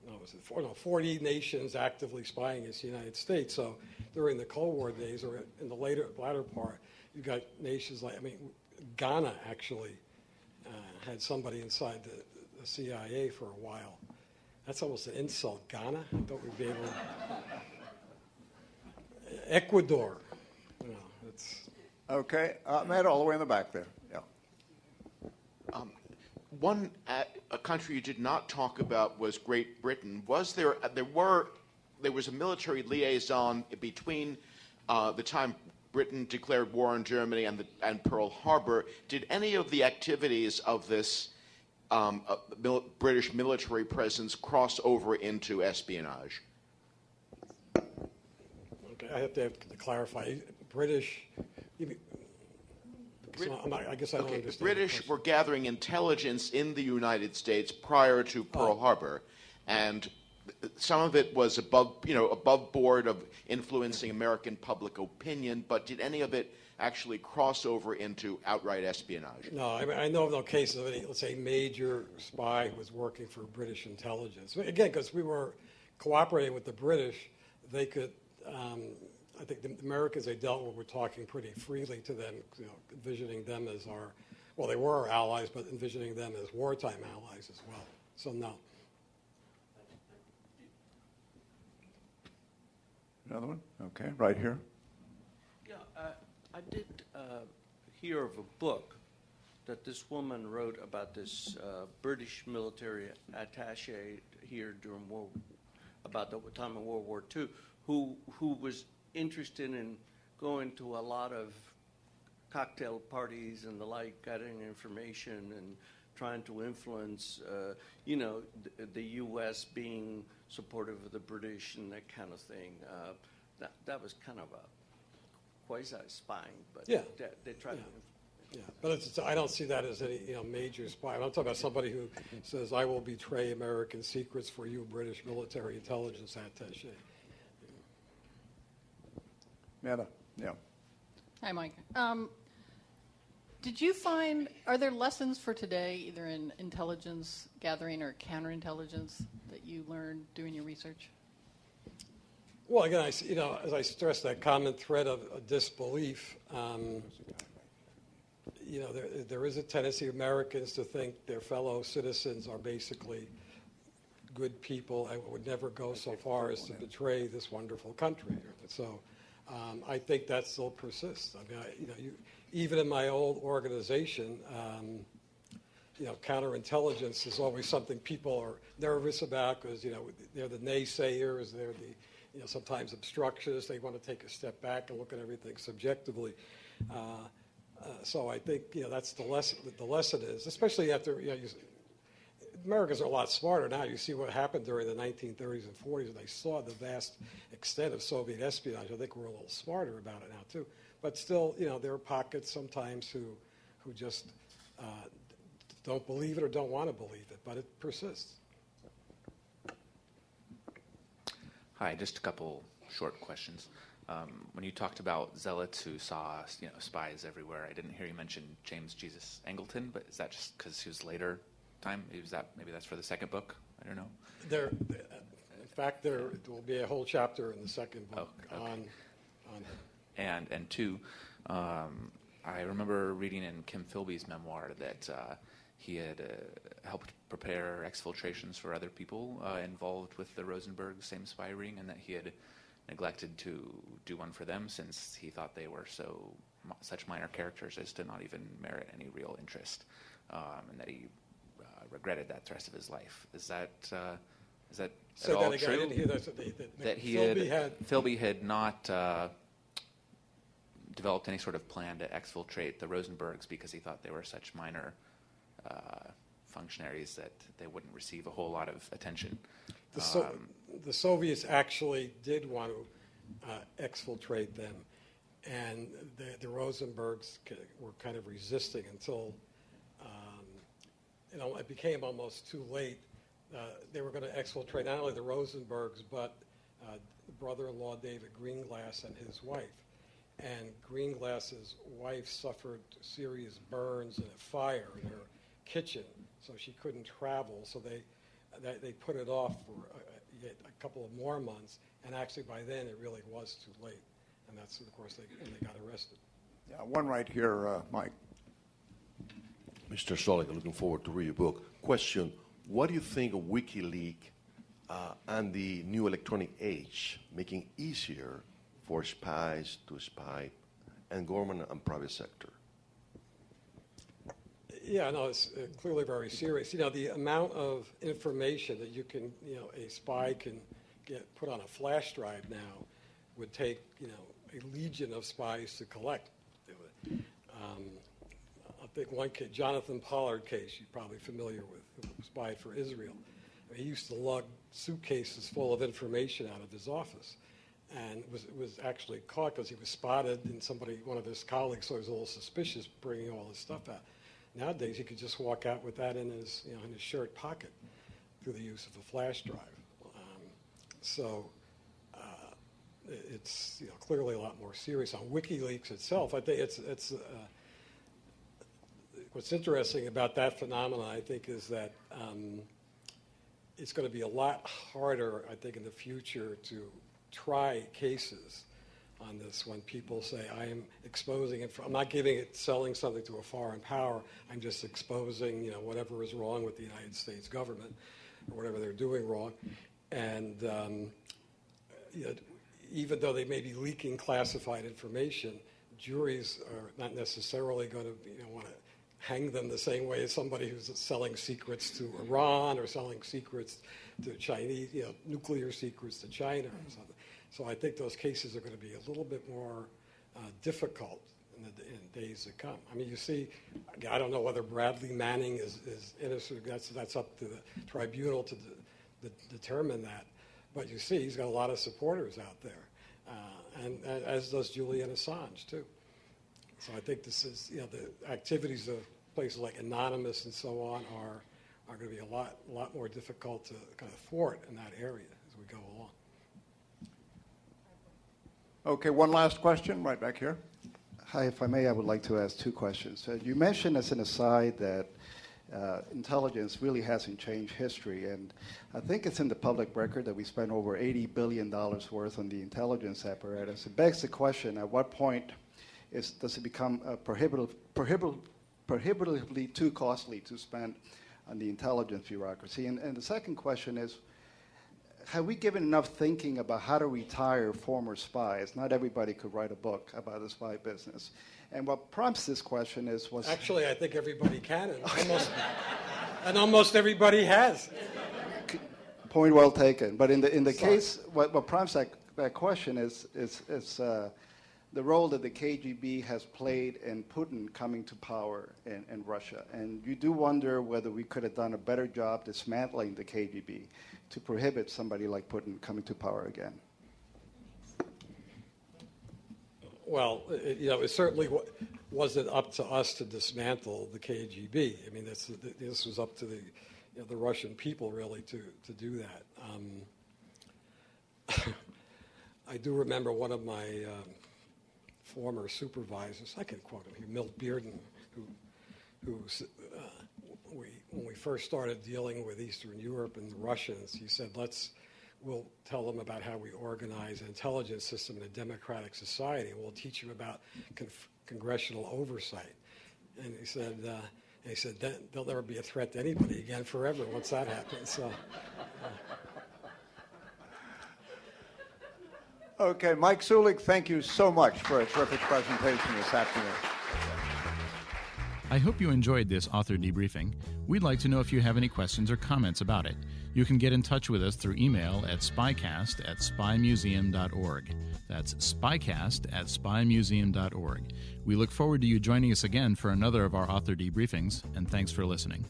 no, was it four, no, 40 nations actively spying against the United States. So during the Cold War days, or in the later latter part, you got nations like, I mean, Ghana actually uh, had somebody inside the, the CIA for a while. That's almost an insult. Ghana? I thought we'd be able to. Ecuador. You it's. Okay. Uh, Matt, all the way in the back there. Yeah. Um, one uh, a country you did not talk about was Great Britain. Was there? Uh, there were. There was a military liaison between uh, the time Britain declared war on Germany and, the, and Pearl Harbor. Did any of the activities of this um, uh, mil- British military presence cross over into espionage? Okay, I have to, have to clarify. British. Brit- not, i guess I don't okay, understand. The British were gathering intelligence in the United States prior to Pearl oh. Harbor, and some of it was above, you know, above board of influencing American public opinion, but did any of it actually cross over into outright espionage? No, I, mean, I know of no cases of any, let's say, major spy who was working for British intelligence. Again, because we were cooperating with the British, they could. Um, I think the Americans they dealt with were talking pretty freely to them, you know, envisioning them as our, well, they were our allies, but envisioning them as wartime allies as well. So no. Another one? Okay, right here. I did uh, hear of a book that this woman wrote about this uh, British military attaché here during World, about the time of World War II, who who was interested in going to a lot of cocktail parties and the like, getting information and trying to influence, uh, you know, the, the, U.S. being supportive of the British and that kind of thing. Uh, that that was kind of a quasi spying, but yeah. they, they tried yeah. to. Yeah, but it's, I don't see that as any you know major spy. I'm talking about somebody who says, "I will betray American secrets for you, British military intelligence attaché." Meta, yeah. Hi, Mike. Um, did you find, are there lessons for today, either in intelligence gathering or counterintelligence, that you learned doing your research? Well, again, I, you know, as I stressed, that common thread of, of disbelief. Um, you know, there, there is a tendency of Americans to think their fellow citizens are basically good people and would never go so far as to betray this wonderful country. So um, I think that still persists. I mean, I, you know, you, even in my old organization, um, you know, counterintelligence is always something people are nervous about because you know they're the naysayers, they're the you know sometimes obstructionists. They want to take a step back and look at everything subjectively. Uh, uh, so I think you know that's the lesson. The lesson is, especially after you know, you, Americans are a lot smarter now. You see what happened during the 1930s and 40s, and they saw the vast extent of Soviet espionage. I think we're a little smarter about it now too. But still, you know, there are pockets sometimes who, who just uh, don't believe it or don't want to believe it, but it persists. Hi, just a couple short questions. Um, when you talked about zealots who saw you know spies everywhere, I didn't hear you mention James Jesus Angleton, but is that just because he was later time? Is that maybe that's for the second book? I don't know. There, in fact, there will be a whole chapter in the second book oh, okay. on on him and and two, um, I remember reading in Kim Philby's memoir that uh, he had uh, helped prepare exfiltrations for other people uh, involved with the Rosenberg same spy ring, and that he had neglected to do one for them since he thought they were so such minor characters as to not even merit any real interest, um, and that he uh, regretted that the rest of his life. Is that uh, Is that Say at all again. True? hear that. That- that- that he Philby had, had- Philby had not uh, developed any sort of plan to exfiltrate the Rosenbergs because he thought they were such minor uh, functionaries that they wouldn't receive a whole lot of attention. The, so, Um, the Soviets actually did want to uh, exfiltrate them, and the, the Rosenbergs were kind of resisting until, um, you know, it became almost too late. Uh, they were going to exfiltrate not only the Rosenbergs, but uh, brother-in-law David Greenglass and his wife. And Greenglass's wife suffered serious burns in a fire in her kitchen, so she couldn't travel. So they, they, they put it off for a, yet a couple of more months, and actually by then it really was too late. And that's, of course, they, and they got arrested. Yeah, one right here, uh, Mike. Mr. Sulick, looking forward to read your book. Question, what do you think of WikiLeaks uh, and the new electronic age making easier for spies to spy and government and private sector? Yeah, no, it's uh, clearly very serious. You know, the amount of information that you can, you know, a spy can get put on a flash drive now would take, you know, a legion of spies to collect. Um, I think one case, Jonathan Pollard case, you're probably familiar with, who spied for Israel. He used to lug suitcases full of information out of his office and was, was actually caught because he was spotted and somebody, one of his colleagues, so he was a little suspicious bringing all his stuff out. Nowadays, he could just walk out with that in his, you know, in his shirt pocket through the use of a flash drive. Um, so uh, it's you know, clearly a lot more serious. On WikiLeaks itself, I think it's, it's uh, what's interesting about that phenomenon, I think, is that um, it's going to be a lot harder, I think, in the future to try cases on this when people say, I am exposing it, I'm not giving it, selling something to a foreign power, I'm just exposing, you know, whatever is wrong with the United States government or whatever they're doing wrong. And um, you know, even though they may be leaking classified information, juries are not necessarily going to you know, want to hang them the same way as somebody who's selling secrets to Iran or selling secrets to Chinese, you know, nuclear secrets to China or something. So I think those cases are going to be a little bit more uh, difficult in the in days to come. I mean, you see, I don't know whether Bradley Manning is, is innocent. That's, that's up to the tribunal to de- de- determine that. But you see, he's got a lot of supporters out there, uh, and, as does Julian Assange too. So I think this is, you know, the activities of places like Anonymous and so on are are going to be a lot lot more difficult to kind of thwart in that area as we go along. Okay, one last question right back here. Hi, if I may, I would like to ask two questions. Uh, you mentioned as an aside that uh, intelligence really hasn't changed history, and I think it's in the public record that we spent over $80 billion worth on the intelligence apparatus. It begs the question, at what point is, does it become uh, prohibitive, prohibitive, prohibitively too costly to spend on the intelligence bureaucracy? And, and the second question is, have we given enough thinking about how to retire former spies? Not everybody could write a book about the spy business. And what prompts this question is was Actually, I think everybody can, and almost, and almost everybody has. point well taken. But in the in the Sorry. case, what, what prompts that, that question is is is uh, the role that the KGB has played in Putin coming to power in, in Russia. And you do wonder whether we could have done a better job dismantling the KGB to prohibit somebody like Putin coming to power again. Well, it, you know, it certainly wa- wasn't up to us to dismantle the KGB. I mean, this, this was up to the, you know, the Russian people really to, to do that. Um, I do remember one of my um, former supervisors, I can quote him here, Milt Bearden, who, who uh, when we first started dealing with Eastern Europe and the Russians, he said, let's, we'll tell them about how we organize an intelligence system in a democratic society. We'll teach them about conf- congressional oversight. And he said, uh, and he said, then there'll never be a threat to anybody again forever once that happens. So, Okay, Mike Sulick, thank you so much for a terrific presentation this afternoon. I hope you enjoyed this author debriefing. We'd like to know if you have any questions or comments about it. You can get in touch with us through email at spycast at spymuseum.org. That's spycast at spymuseum.org. We look forward to you joining us again for another of our author debriefings, and thanks for listening.